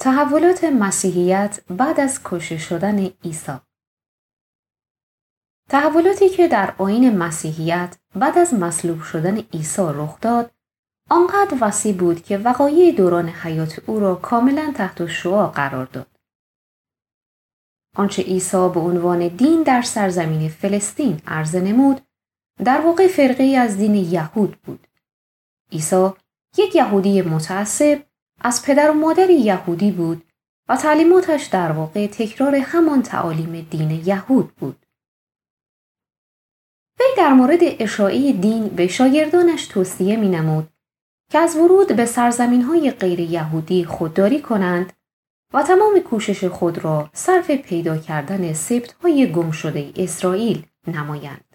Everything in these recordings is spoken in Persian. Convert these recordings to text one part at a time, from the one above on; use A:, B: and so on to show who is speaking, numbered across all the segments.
A: تحولات مسیحیت بعد از کشته شدن عیسی. تحولاتی که در آین مسیحیت بعد از مصلوب شدن عیسی رخ داد آنقدر وسیع بود که وقایع دوران حیات او را کاملا تحت شعا قرار داد. آنچه عیسی به عنوان دین در سرزمین فلسطین عرضه نمود در واقع فرقه از دین یهود بود. عیسی یک یهودی متعصب از پدر و مادر یهودی بود و تعلیماتش در واقع تکرار همان تعالیم دین یهود بود. وی در مورد اشاعه دین به شاگردانش توصیه می نمود که از ورود به سرزمین های غیر یهودی خودداری کنند و تمام کوشش خود را صرف پیدا کردن سبت های گم اسرائیل نمایند.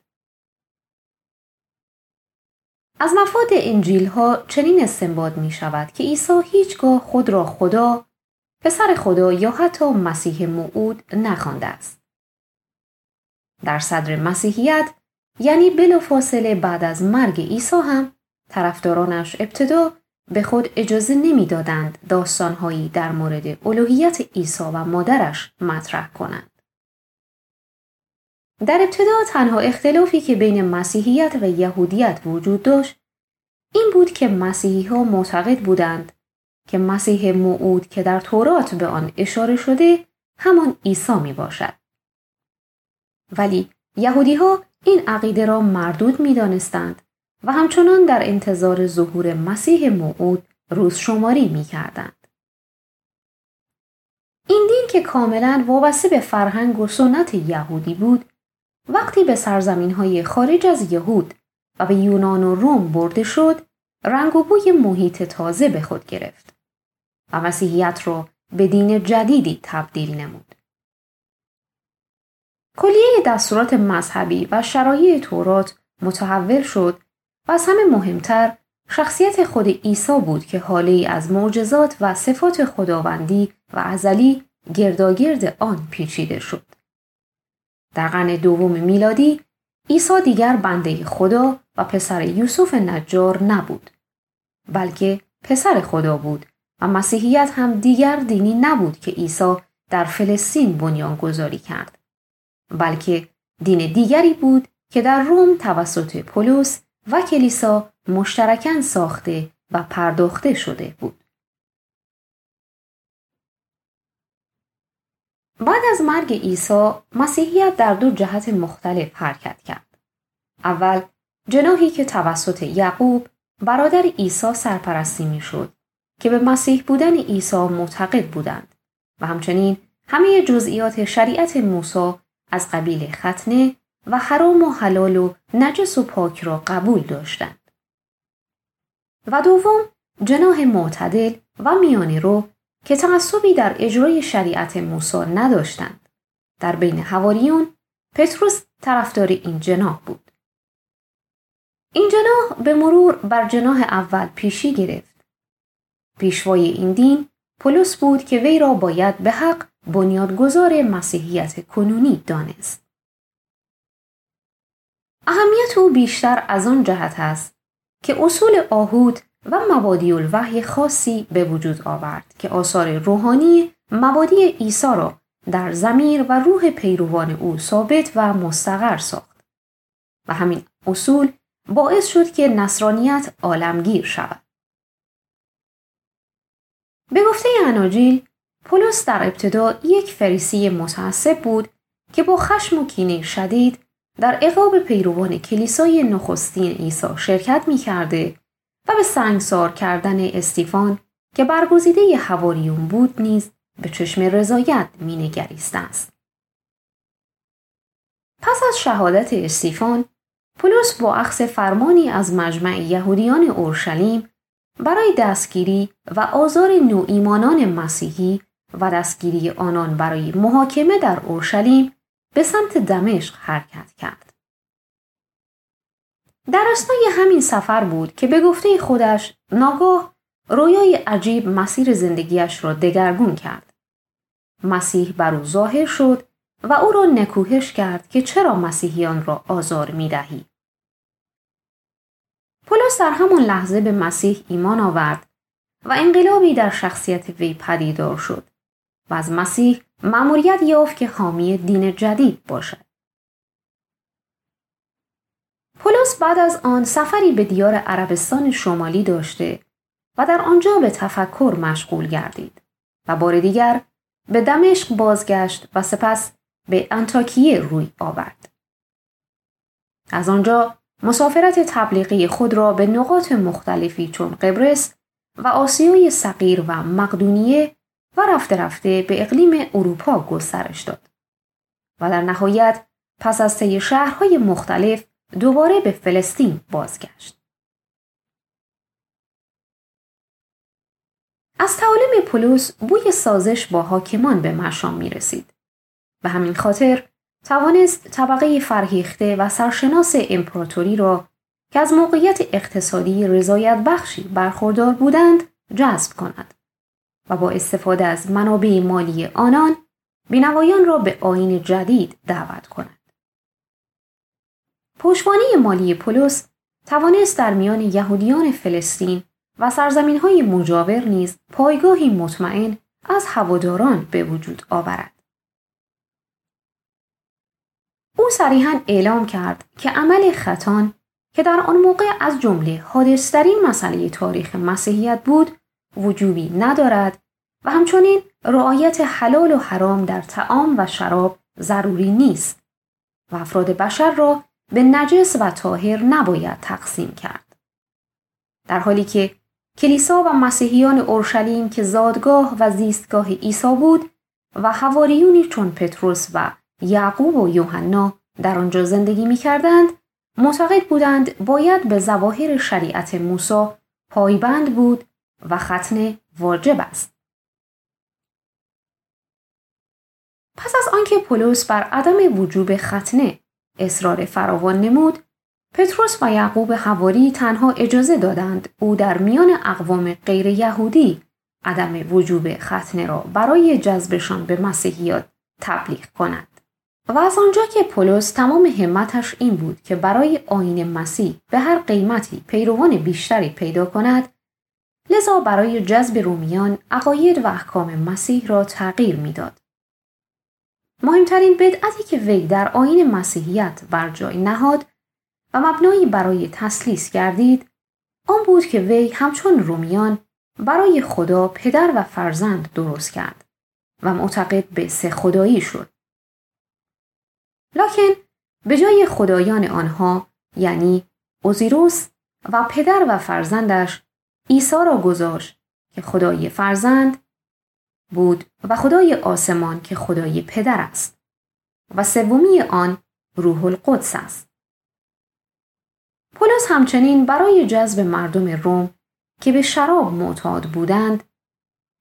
A: از مفاد انجیل ها چنین استنباط می شود که عیسی هیچگاه خود را خدا، پسر خدا یا حتی مسیح موعود نخوانده است. در صدر مسیحیت یعنی بلافاصله بعد از مرگ عیسی هم طرفدارانش ابتدا به خود اجازه نمی‌دادند داستانهایی در مورد الوهیت عیسی و مادرش مطرح کنند. در ابتدا تنها اختلافی که بین مسیحیت و یهودیت وجود داشت این بود که مسیحی ها معتقد بودند که مسیح موعود که در تورات به آن اشاره شده همان عیسی می باشد. ولی یهودی ها این عقیده را مردود می دانستند و همچنان در انتظار ظهور مسیح موعود روز شماری می کردند. این دین که کاملا وابسته به فرهنگ و سنت یهودی بود وقتی به سرزمین های خارج از یهود و به یونان و روم برده شد رنگ و بوی محیط تازه به خود گرفت و مسیحیت را به دین جدیدی تبدیل نمود. کلیه دستورات مذهبی و شرایع تورات متحول شد و از همه مهمتر شخصیت خود عیسی بود که حاله از معجزات و صفات خداوندی و ازلی گرداگرد آن پیچیده شد. در قرن دوم میلادی عیسی دیگر بنده خدا و پسر یوسف نجار نبود بلکه پسر خدا بود و مسیحیت هم دیگر دینی نبود که عیسی در فلسطین بنیان گذاری کرد بلکه دین دیگری بود که در روم توسط پولس و کلیسا مشترکاً ساخته و پرداخته شده بود. بعد از مرگ عیسی مسیحیت در دو جهت مختلف حرکت کرد. اول جناهی که توسط یعقوب برادر عیسی سرپرستی می‌شد که به مسیح بودن عیسی معتقد بودند و همچنین همه جزئیات شریعت موسی از قبیل ختنه و حرام و حلال و نجس و پاک را قبول داشتند. و دوم جناح معتدل و میانی رو که تعصبی در اجرای شریعت موسی نداشتند. در بین حواریون پتروس طرفدار این جناح بود. این جناح به مرور بر جناح اول پیشی گرفت. پیشوای این دین پولس بود که وی را باید به حق بنیادگذار مسیحیت کنونی دانست. اهمیت او بیشتر از آن جهت است که اصول آهود و مبادی الوحی خاصی به وجود آورد که آثار روحانی مبادی عیسی را در زمیر و روح پیروان او ثابت و مستقر ساخت و همین اصول باعث شد که نصرانیت عالمگیر شود. به گفته اناجیل پولس در ابتدا یک فریسی متعصب بود که با خشم و کینه شدید در اقاب پیروان کلیسای نخستین عیسی شرکت می کرده و به سنگسار کردن استیفان که برگزیده حواریون بود نیز به چشم رضایت مینگریسته است. پس از شهادت استیفان پولس با اخذ فرمانی از مجمع یهودیان اورشلیم برای دستگیری و آزار نوعیمانان مسیحی و دستگیری آنان برای محاکمه در اورشلیم به سمت دمشق حرکت کرد. در اسنای همین سفر بود که به گفته خودش ناگاه رویای عجیب مسیر زندگیش را دگرگون کرد. مسیح بر او ظاهر شد و او را نکوهش کرد که چرا مسیحیان را آزار می دهی. پولس در همان لحظه به مسیح ایمان آورد و انقلابی در شخصیت وی پدیدار شد و از مسیح مأموریت یافت که حامی دین جدید باشد. پولس بعد از آن سفری به دیار عربستان شمالی داشته و در آنجا به تفکر مشغول گردید و بار دیگر به دمشق بازگشت و سپس به انتاکیه روی آورد. از آنجا مسافرت تبلیغی خود را به نقاط مختلفی چون قبرس و آسیای صغیر و مقدونیه و رفته رفته به اقلیم اروپا گسترش داد و در نهایت پس از طی شهرهای مختلف دوباره به فلسطین بازگشت. از تعالیم پولس بوی سازش با حاکمان به مشام می رسید. به همین خاطر توانست طبقه فرهیخته و سرشناس امپراتوری را که از موقعیت اقتصادی رضایت بخشی برخوردار بودند جذب کند و با استفاده از منابع مالی آنان بینوایان را به آین جدید دعوت کند. پشوانه مالی پولس توانست در میان یهودیان فلسطین و سرزمین های مجاور نیز پایگاهی مطمئن از هواداران به وجود آورد. او صریحا اعلام کرد که عمل خطان که در آن موقع از جمله حادثترین مسئله تاریخ مسیحیت بود وجوبی ندارد و همچنین رعایت حلال و حرام در تعام و شراب ضروری نیست و افراد بشر را به نجس و طاهر نباید تقسیم کرد. در حالی که کلیسا و مسیحیان اورشلیم که زادگاه و زیستگاه عیسی بود و حواریونی چون پتروس و یعقوب و یوحنا در آنجا زندگی می کردند معتقد بودند باید به زواهر شریعت موسی پایبند بود و ختنه واجب است. پس از آنکه پولس بر عدم وجوب ختنه اصرار فراوان نمود پتروس و یعقوب حواری تنها اجازه دادند او در میان اقوام غیر یهودی عدم وجوب ختنه را برای جذبشان به مسیحیات تبلیغ کند. و از آنجا که پولس تمام همتش این بود که برای آین مسیح به هر قیمتی پیروان بیشتری پیدا کند لذا برای جذب رومیان عقاید و احکام مسیح را تغییر می‌داد. مهمترین بدعتی که وی در آین مسیحیت بر جای نهاد و مبنایی برای تسلیس گردید آن بود که وی همچون رومیان برای خدا پدر و فرزند درست کرد و معتقد به سه خدایی شد. لکن به جای خدایان آنها یعنی اوزیروس و پدر و فرزندش عیسی را گذاشت که خدای فرزند بود و خدای آسمان که خدای پدر است و سومی آن روح القدس است. پولس همچنین برای جذب مردم روم که به شراب معتاد بودند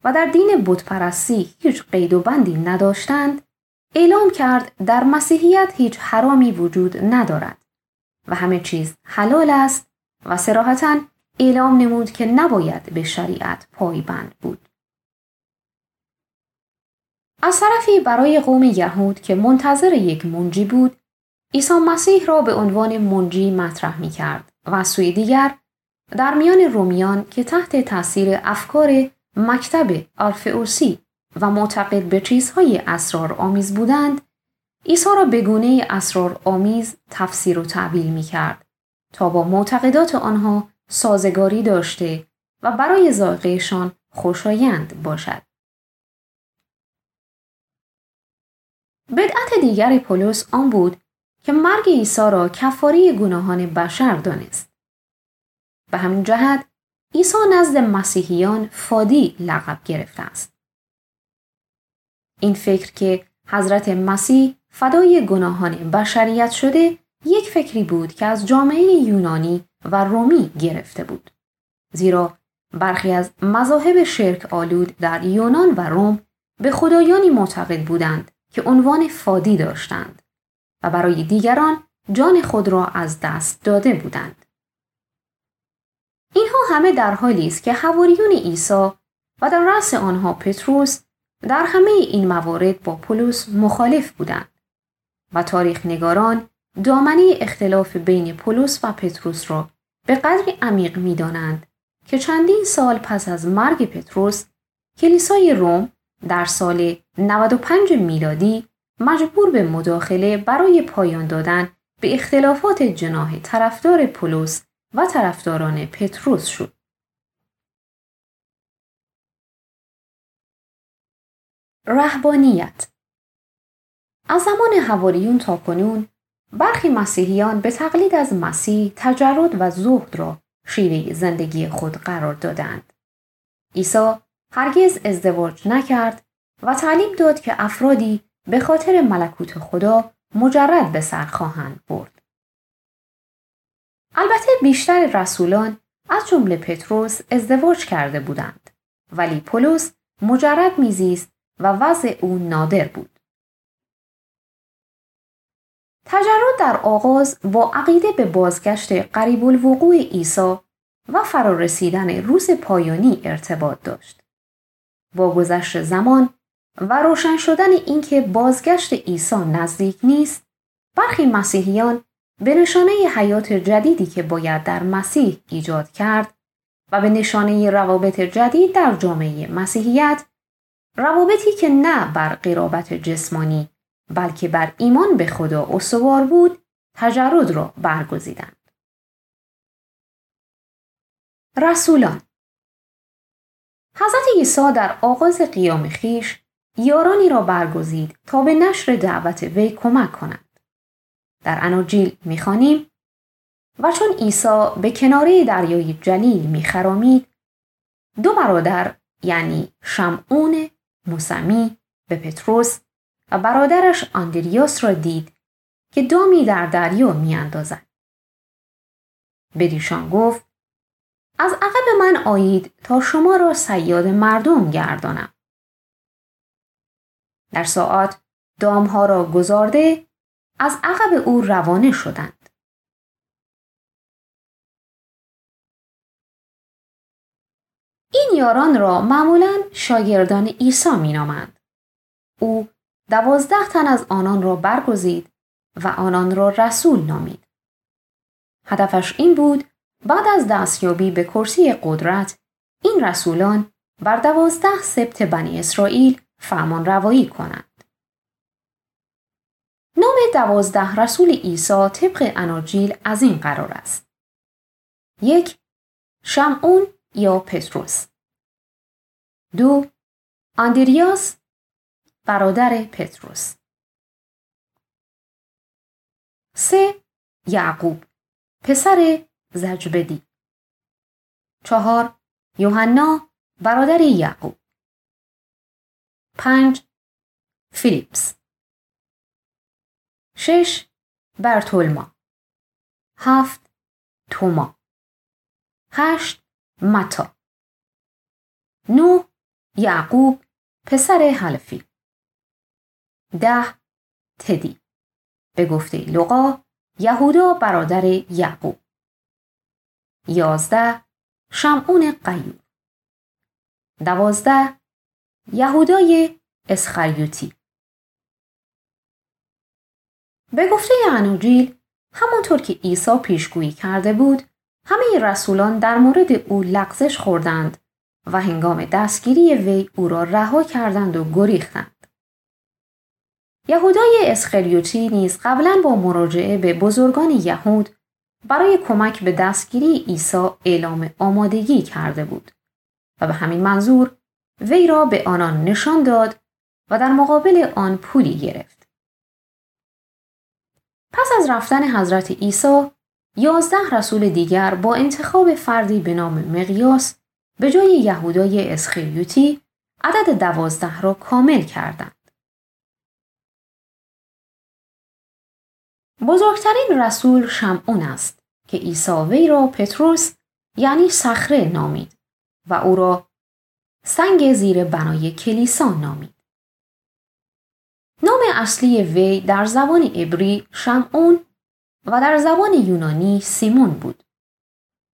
A: و در دین بتپرستی هیچ قید و بندی نداشتند اعلام کرد در مسیحیت هیچ حرامی وجود ندارد و همه چیز حلال است و سراحتا اعلام نمود که نباید به شریعت پایبند بود. از طرفی برای قوم یهود که منتظر یک منجی بود عیسی مسیح را به عنوان منجی مطرح می کرد و سوی دیگر در میان رومیان که تحت تاثیر افکار مکتب آلفئوسی و معتقد به چیزهای اسرار آمیز بودند عیسی را به گونه اسرار آمیز تفسیر و تعبیل می کرد تا با معتقدات آنها سازگاری داشته و برای ذائقهشان خوشایند باشد. بدعت دیگر پولس آن بود که مرگ عیسی را کفاری گناهان بشر دانست. به همین جهت عیسی نزد مسیحیان فادی لقب گرفته است. این فکر که حضرت مسیح فدای گناهان بشریت شده یک فکری بود که از جامعه یونانی و رومی گرفته بود. زیرا برخی از مذاهب شرک آلود در یونان و روم به خدایانی معتقد بودند که عنوان فادی داشتند و برای دیگران جان خود را از دست داده بودند. اینها همه در حالی است که حواریون عیسی و در رأس آنها پتروس در همه این موارد با پولس مخالف بودند و تاریخ نگاران دامنه اختلاف بین پولس و پتروس را به قدری عمیق می دانند که چندین سال پس از مرگ پتروس کلیسای روم در سال 95 میلادی مجبور به مداخله برای پایان دادن به اختلافات جناح طرفدار پولس و طرفداران پتروس شد. رهبانیت از زمان حواریون تا کنون برخی مسیحیان به تقلید از مسیح تجرد و زهد را شیوه زندگی خود قرار دادند. عیسی هرگز ازدواج نکرد و تعلیم داد که افرادی به خاطر ملکوت خدا مجرد به سر خواهند برد. البته بیشتر رسولان از جمله پتروس ازدواج کرده بودند ولی پولس مجرد میزیست و وضع او نادر بود. تجرد در آغاز با عقیده به بازگشت قریب الوقوع عیسی و فرارسیدن روز پایانی ارتباط داشت. با گذشت زمان و روشن شدن اینکه بازگشت عیسی نزدیک نیست، برخی مسیحیان به نشانه حیات جدیدی که باید در مسیح ایجاد کرد و به نشانه روابط جدید در جامعه مسیحیت روابطی که نه بر قرابت جسمانی بلکه بر ایمان به خدا استوار بود تجرد را برگزیدند. رسولان عیسی در آغاز قیام خیش یارانی را برگزید تا به نشر دعوت وی کمک کنند. در اناجیل می‌خوانیم و چون عیسی به کناره دریای جلیل میخرامید دو برادر یعنی شمعون موسمی به پتروس و برادرش آندریاس را دید که دامی در دریا میاندازد. بدیشان گفت از عقب من آیید تا شما را سیاد مردم گردانم. در ساعت دامها را گذارده از عقب او روانه شدند. این یاران را معمولا شاگردان عیسی مینامند. او دوازده تن از آنان را برگزید و آنان را رسول نامید. هدفش این بود بعد از دستیابی به کرسی قدرت این رسولان بر دوازده سبت بنی اسرائیل فرمان روایی کنند. نام دوازده رسول عیسی طبق اناجیل از این قرار است. یک شمعون یا پتروس دو آندریاس برادر پتروس سه یعقوب پسر زجبدی چهار یوحنا برادر یعقوب. پنج فیلیپس. شش برتولما. هفت توما. هشت متا. نو یعقوب پسر حلفی. ده تدی. به گفته لقا یهودا برادر یعقوب. یازده شمعون قیوم دوازده یهودای اسخریوتی به گفته انوجیل همانطور که عیسی پیشگویی کرده بود همه رسولان در مورد او لغزش خوردند و هنگام دستگیری وی او را رها کردند و گریختند. یهودای اسخریوتی نیز قبلا با مراجعه به بزرگان یهود برای کمک به دستگیری عیسی اعلام آمادگی کرده بود و به همین منظور وی را به آنان نشان داد و در مقابل آن پولی گرفت. پس از رفتن حضرت عیسی یازده رسول دیگر با انتخاب فردی به نام مقیاس به جای یهودای اسخریوتی عدد دوازده را کامل کردند. بزرگترین رسول شمعون است که عیسی وی را پتروس یعنی صخره نامید و او را سنگ زیر بنای کلیسا نامید. نام اصلی وی در زبان عبری شمعون و در زبان یونانی سیمون بود.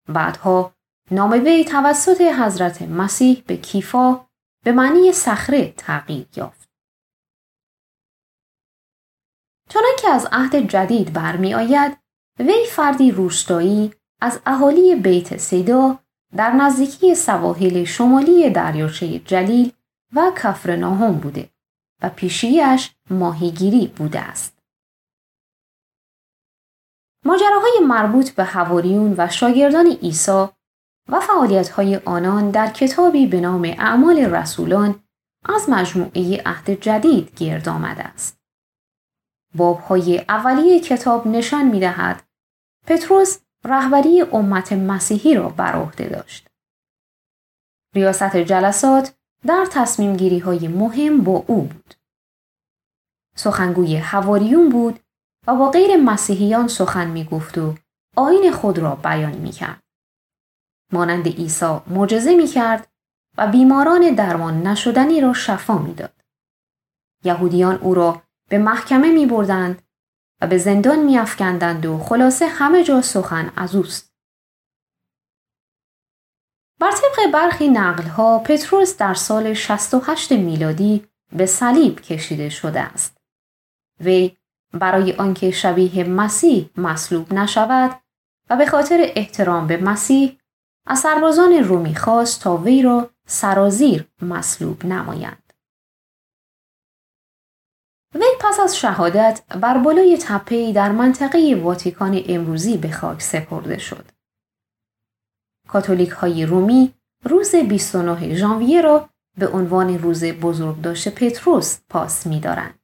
A: بعدها نام وی توسط حضرت مسیح به کیفا به معنی صخره تغییر یافت. چنانکه از عهد جدید برمی آید وی فردی روستایی از اهالی بیت سیدا در نزدیکی سواحل شمالی دریاچه جلیل و کفر ناهم بوده و پیشیش ماهیگیری بوده است. ماجراهای مربوط به حواریون و شاگردان عیسی و فعالیت‌های آنان در کتابی به نام اعمال رسولان از مجموعه عهد جدید گرد آمده است. بابهای اولیه کتاب نشان می دهد پتروس رهبری امت مسیحی را بر عهده داشت. ریاست جلسات در تصمیم گیری های مهم با او بود. سخنگوی حواریون بود و با غیر مسیحیان سخن می گفت و آین خود را بیان می کرد. مانند عیسی معجزه می کرد و بیماران درمان نشدنی را شفا می‌داد. یهودیان او را به محکمه می بردند و به زندان می افکندند و خلاصه همه جا سخن از اوست. بر طبق برخی نقلها پتروس در سال 68 میلادی به صلیب کشیده شده است. وی برای آنکه شبیه مسیح مصلوب نشود و به خاطر احترام به مسیح از سربازان رومی خواست تا وی را سرازیر مصلوب نمایند. وی پس از شهادت بر بالای تپه‌ای در منطقه واتیکان امروزی به خاک سپرده شد. کاتولیک های رومی روز 29 ژانویه را به عنوان روز بزرگداشت پتروس پاس می‌دارند.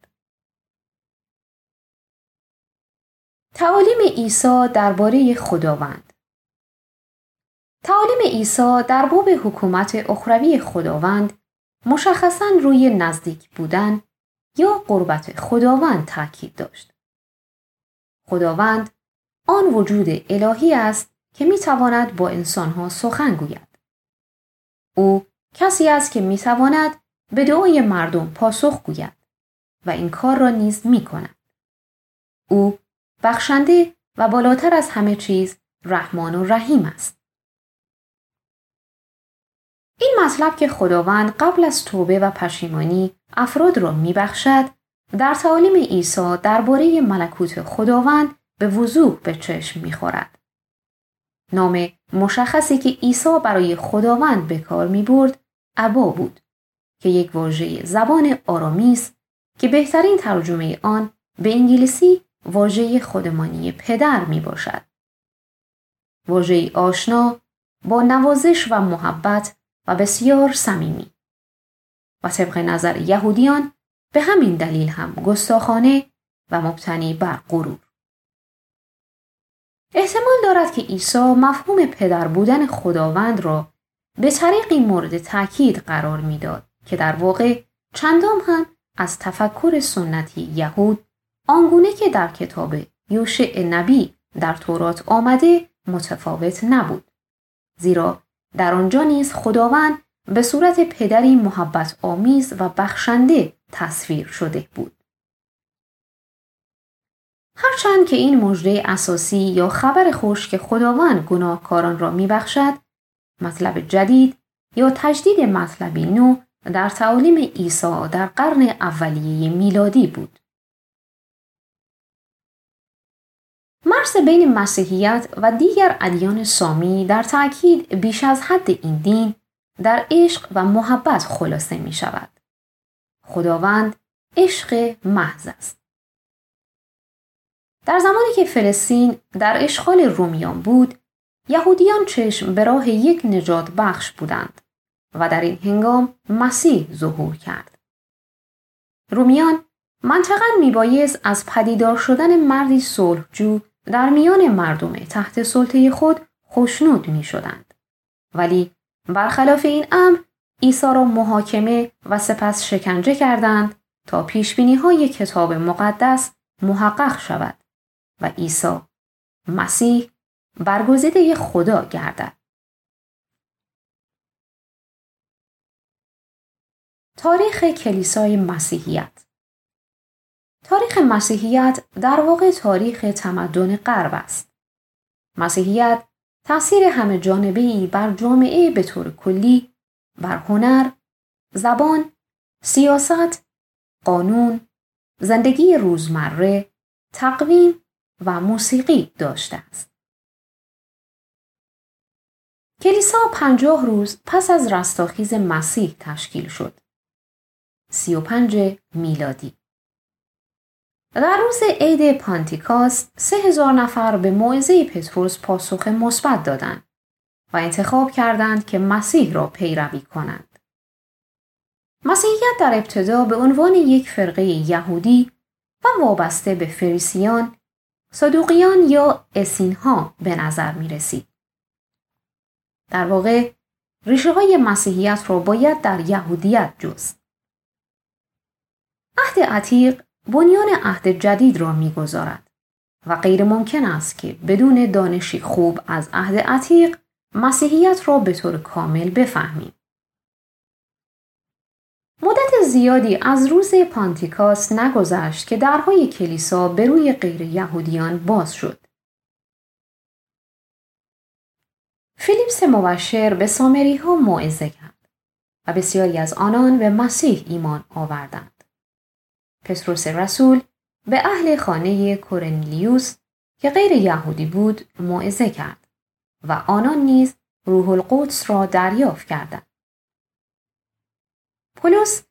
A: تعالیم عیسی درباره خداوند تعالیم عیسی در باب حکومت اخروی خداوند مشخصا روی نزدیک بودن یا قربت خداوند تاکید داشت. خداوند آن وجود الهی است که می تواند با انسانها سخن گوید. او کسی است که می تواند به دعای مردم پاسخ گوید و این کار را نیز می کند. او بخشنده و بالاتر از همه چیز رحمان و رحیم است. این مطلب که خداوند قبل از توبه و پشیمانی افراد را میبخشد در تعالیم عیسی درباره ملکوت خداوند به وضوح به چشم می‌خورد. نام مشخصی که عیسی برای خداوند به کار می برد عبا بود که یک واژه زبان آرامی است که بهترین ترجمه آن به انگلیسی واژه خودمانی پدر می باشد. واژه آشنا با نوازش و محبت و بسیار صمیمی. و طبق نظر یهودیان به همین دلیل هم گستاخانه و مبتنی بر غرور. احتمال دارد که عیسی مفهوم پدر بودن خداوند را به طریقی مورد تاکید قرار می‌داد که در واقع چندان هم از تفکر سنتی یهود آنگونه که در کتاب یوشع نبی در تورات آمده متفاوت نبود زیرا در آنجا نیز خداوند به صورت پدری محبت آمیز و بخشنده تصویر شده بود. هرچند که این مژده اساسی یا خبر خوش که خداوند گناهکاران را میبخشد مطلب جدید یا تجدید مطلبی نو در تعالیم عیسی در قرن اولیه میلادی بود. مرز بین مسیحیت و دیگر ادیان سامی در تاکید بیش از حد این دین در عشق و محبت خلاصه می شود. خداوند عشق محض است. در زمانی که فلسطین در اشغال رومیان بود، یهودیان چشم به راه یک نجات بخش بودند و در این هنگام مسیح ظهور کرد. رومیان منطقا میبایست از پدیدار شدن مردی صلحجو در میان مردم تحت سلطه خود خوشنود می شدند. ولی برخلاف این امر عیسی را محاکمه و سپس شکنجه کردند تا پیشبینی های کتاب مقدس محقق شود و عیسی مسیح برگزیده خدا گردد. تاریخ کلیسای مسیحیت تاریخ مسیحیت در واقع تاریخ تمدن غرب است. مسیحیت تاثیر همه جانبه بر جامعه به طور کلی بر هنر، زبان، سیاست، قانون، زندگی روزمره، تقویم و موسیقی داشته است. کلیسا پنجاه روز پس از رستاخیز مسیح تشکیل شد. سی و پنج میلادی در روز عید پانتیکاست سه هزار نفر به موعظه پتروس پاسخ مثبت دادند و انتخاب کردند که مسیح را پیروی کنند. مسیحیت در ابتدا به عنوان یک فرقه یهودی و وابسته به فریسیان، صدوقیان یا اسینها به نظر می رسید. در واقع ریشه های مسیحیت را باید در یهودیت جست. عهد عتیق بنیان عهد جدید را می‌گذارد و غیر ممکن است که بدون دانشی خوب از عهد عتیق مسیحیت را به طور کامل بفهمیم. مدت زیادی از روز پانتیکاس نگذشت که درهای کلیسا به روی غیر یهودیان باز شد. فیلیپس مبشر به سامری ها موعظه کرد و بسیاری از آنان به مسیح ایمان آوردند. پتروس رسول به اهل خانه کورنلیوس که غیر یهودی بود موعظه کرد و آنان نیز روح القدس را دریافت کردند. پولس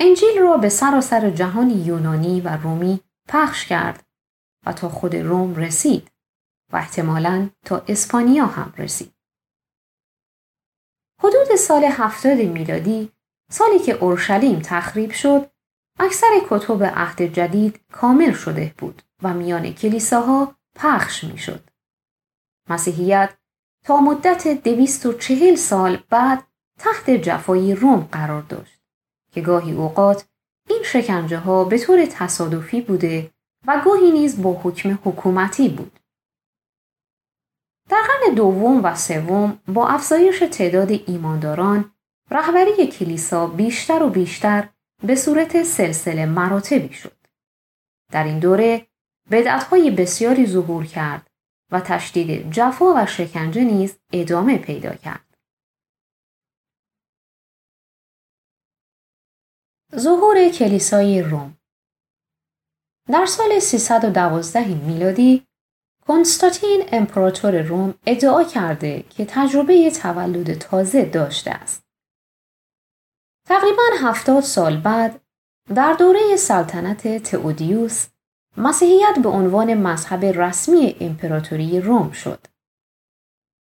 A: انجیل را به سراسر جهان یونانی و رومی پخش کرد و تا خود روم رسید و احتمالاً تا اسپانیا هم رسید. حدود سال هفتاد میلادی سالی که اورشلیم تخریب شد اکثر کتب عهد جدید کامل شده بود و میان کلیساها پخش می‌شد. مسیحیت تا مدت دویست و چهل سال بعد تحت جفای روم قرار داشت که گاهی اوقات این شکنجه ها به طور تصادفی بوده و گاهی نیز با حکم حکومتی بود. در قرن دوم و سوم با افزایش تعداد ایمانداران رهبری کلیسا بیشتر و بیشتر به صورت سلسله مراتبی شد. در این دوره بدعتهای بسیاری ظهور کرد و تشدید جفا و شکنجه نیز ادامه پیدا کرد. ظهور کلیسای روم در سال 312 میلادی کنستانتین امپراتور روم ادعا کرده که تجربه تولد تازه داشته است. تقریبا هفتاد سال بعد در دوره سلطنت تئودیوس مسیحیت به عنوان مذهب رسمی امپراتوری روم شد.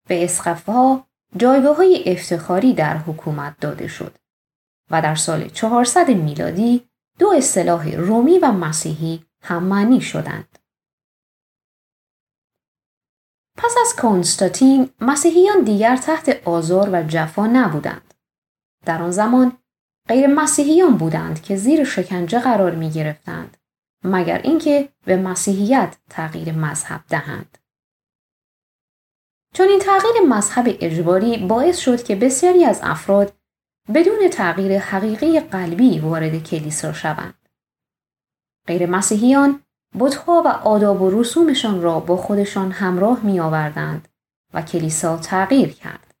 A: به اسقفها جایگاه های افتخاری در حکومت داده شد و در سال 400 میلادی دو اصطلاح رومی و مسیحی هم معنی شدند. پس از کنستانتین مسیحیان دیگر تحت آزار و جفا نبودند. در آن زمان غیر مسیحیان بودند که زیر شکنجه قرار می گرفتند مگر اینکه به مسیحیت تغییر مذهب دهند. چون این تغییر مذهب اجباری باعث شد که بسیاری از افراد بدون تغییر حقیقی قلبی وارد کلیسا شوند. غیر مسیحیان بتها و آداب و رسومشان را با خودشان همراه می آوردند و کلیسا تغییر کرد.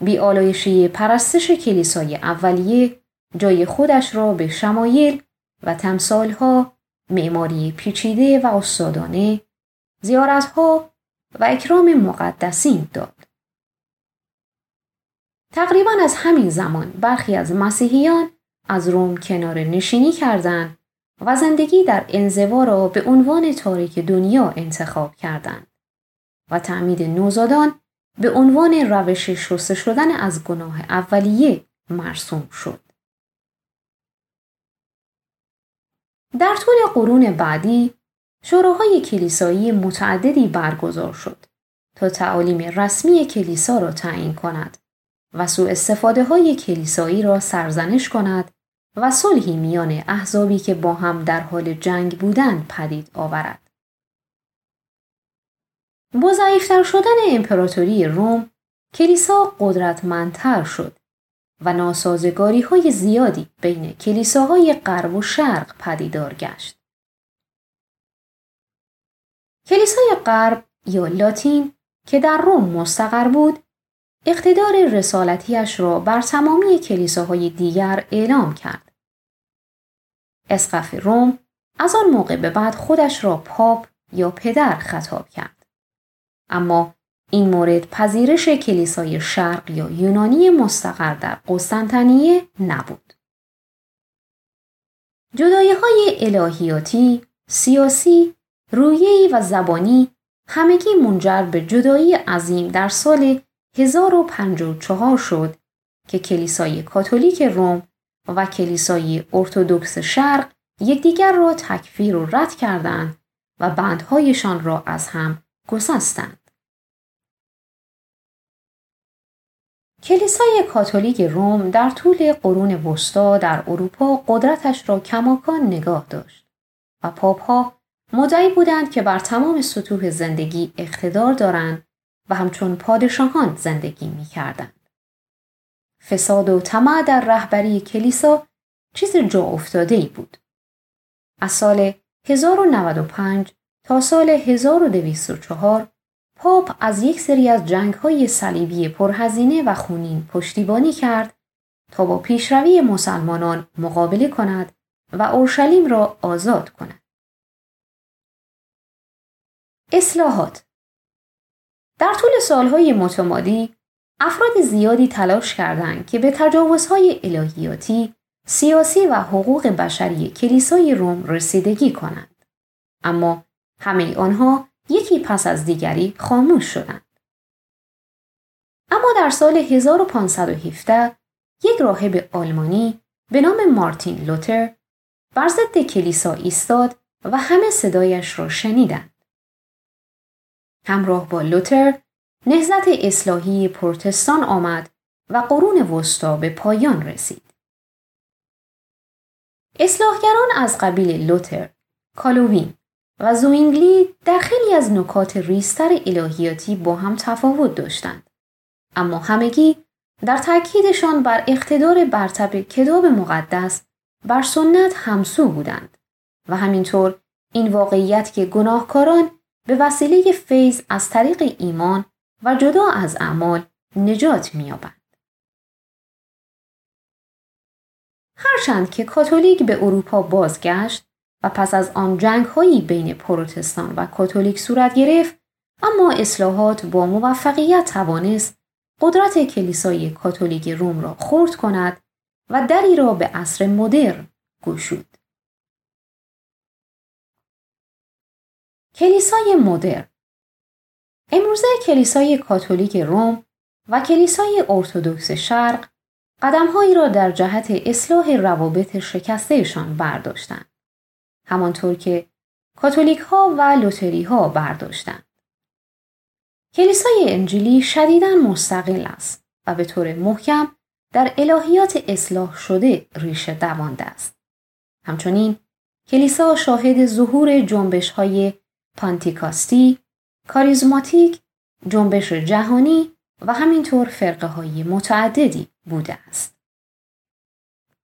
A: بیالایشی پرستش کلیسای اولیه جای خودش را به شمایل و تمثالها معماری پیچیده و استادانه زیارتها و اکرام مقدسین داد. تقریبا از همین زمان برخی از مسیحیان از روم کنار نشینی کردند و زندگی در انزوا را به عنوان تاریک دنیا انتخاب کردند و تعمید نوزادان به عنوان روش شسته شدن از گناه اولیه مرسوم شد. در طول قرون بعدی شوراهای کلیسایی متعددی برگزار شد تا تعالیم رسمی کلیسا را تعیین کند و سوء استفاده های کلیسایی را سرزنش کند و صلحی میان احزابی که با هم در حال جنگ بودند پدید آورد. با ضعیفتر شدن امپراتوری روم کلیسا قدرتمندتر شد و ناسازگاری های زیادی بین کلیساهای غرب و شرق پدیدار گشت. کلیسای غرب یا لاتین که در روم مستقر بود اقتدار رسالتیش را بر تمامی کلیساهای دیگر اعلام کرد. اسقف روم از آن موقع به بعد خودش را پاپ یا پدر خطاب کرد. اما این مورد پذیرش کلیسای شرق یا یونانی مستقر در قسطنطنیه نبود. جدایی های الهیاتی، سیاسی، رویهی و زبانی همگی منجر به جدایی عظیم در سال 1054 شد که کلیسای کاتولیک روم و کلیسای ارتودکس شرق یکدیگر را تکفیر و رد کردند و بندهایشان را از هم گسستند. کلیسای کاتولیک روم در طول قرون وسطا در اروپا قدرتش را کماکان نگاه داشت و پاپ مدعی بودند که بر تمام سطوح زندگی اقتدار دارند و همچون پادشاهان زندگی می کردند. فساد و طمع در رهبری کلیسا چیز جا افتاده ای بود. از سال 1095 تا سال 1204 پاپ از یک سری از جنگ های صلیبی پرهزینه و خونین پشتیبانی کرد تا با پیشروی مسلمانان مقابله کند و اورشلیم را آزاد کند. اصلاحات در طول سالهای متمادی افراد زیادی تلاش کردند که به تجاوزهای الهیاتی، سیاسی و حقوق بشری کلیسای روم رسیدگی کنند. اما همه آنها یکی پس از دیگری خاموش شدند. اما در سال 1517 یک راهب آلمانی به نام مارتین لوتر بر ضد کلیسا ایستاد و همه صدایش را شنیدند. همراه با لوتر نهزت اصلاحی پروتستان آمد و قرون وسطا به پایان رسید. اصلاحگران از قبیل لوتر، کالووین و زوینگلی در خیلی از نکات ریستر الهیاتی با هم تفاوت داشتند. اما همگی در تاکیدشان بر اقتدار برتب کتاب مقدس بر سنت همسو بودند و همینطور این واقعیت که گناهکاران به وسیله فیض از طریق ایمان و جدا از اعمال نجات می‌یابند. هرچند که کاتولیک به اروپا بازگشت و پس از آن جنگ هایی بین پروتستان و کاتولیک صورت گرفت اما اصلاحات با موفقیت توانست قدرت کلیسای کاتولیک روم را خرد کند و دری را به عصر مدرن گشود. کلیسای مدرن امروزه کلیسای کاتولیک روم و کلیسای ارتودکس شرق قدمهایی را در جهت اصلاح روابط شکستهشان برداشتند. همانطور که کاتولیک ها و لوتری ها برداشتند. کلیسای انجیلی شدیداً مستقل است و به طور محکم در الهیات اصلاح شده ریشه دوانده است. همچنین کلیسا شاهد ظهور جنبش های پانتیکاستی، کاریزماتیک، جنبش جهانی و همینطور فرقه های متعددی بوده است.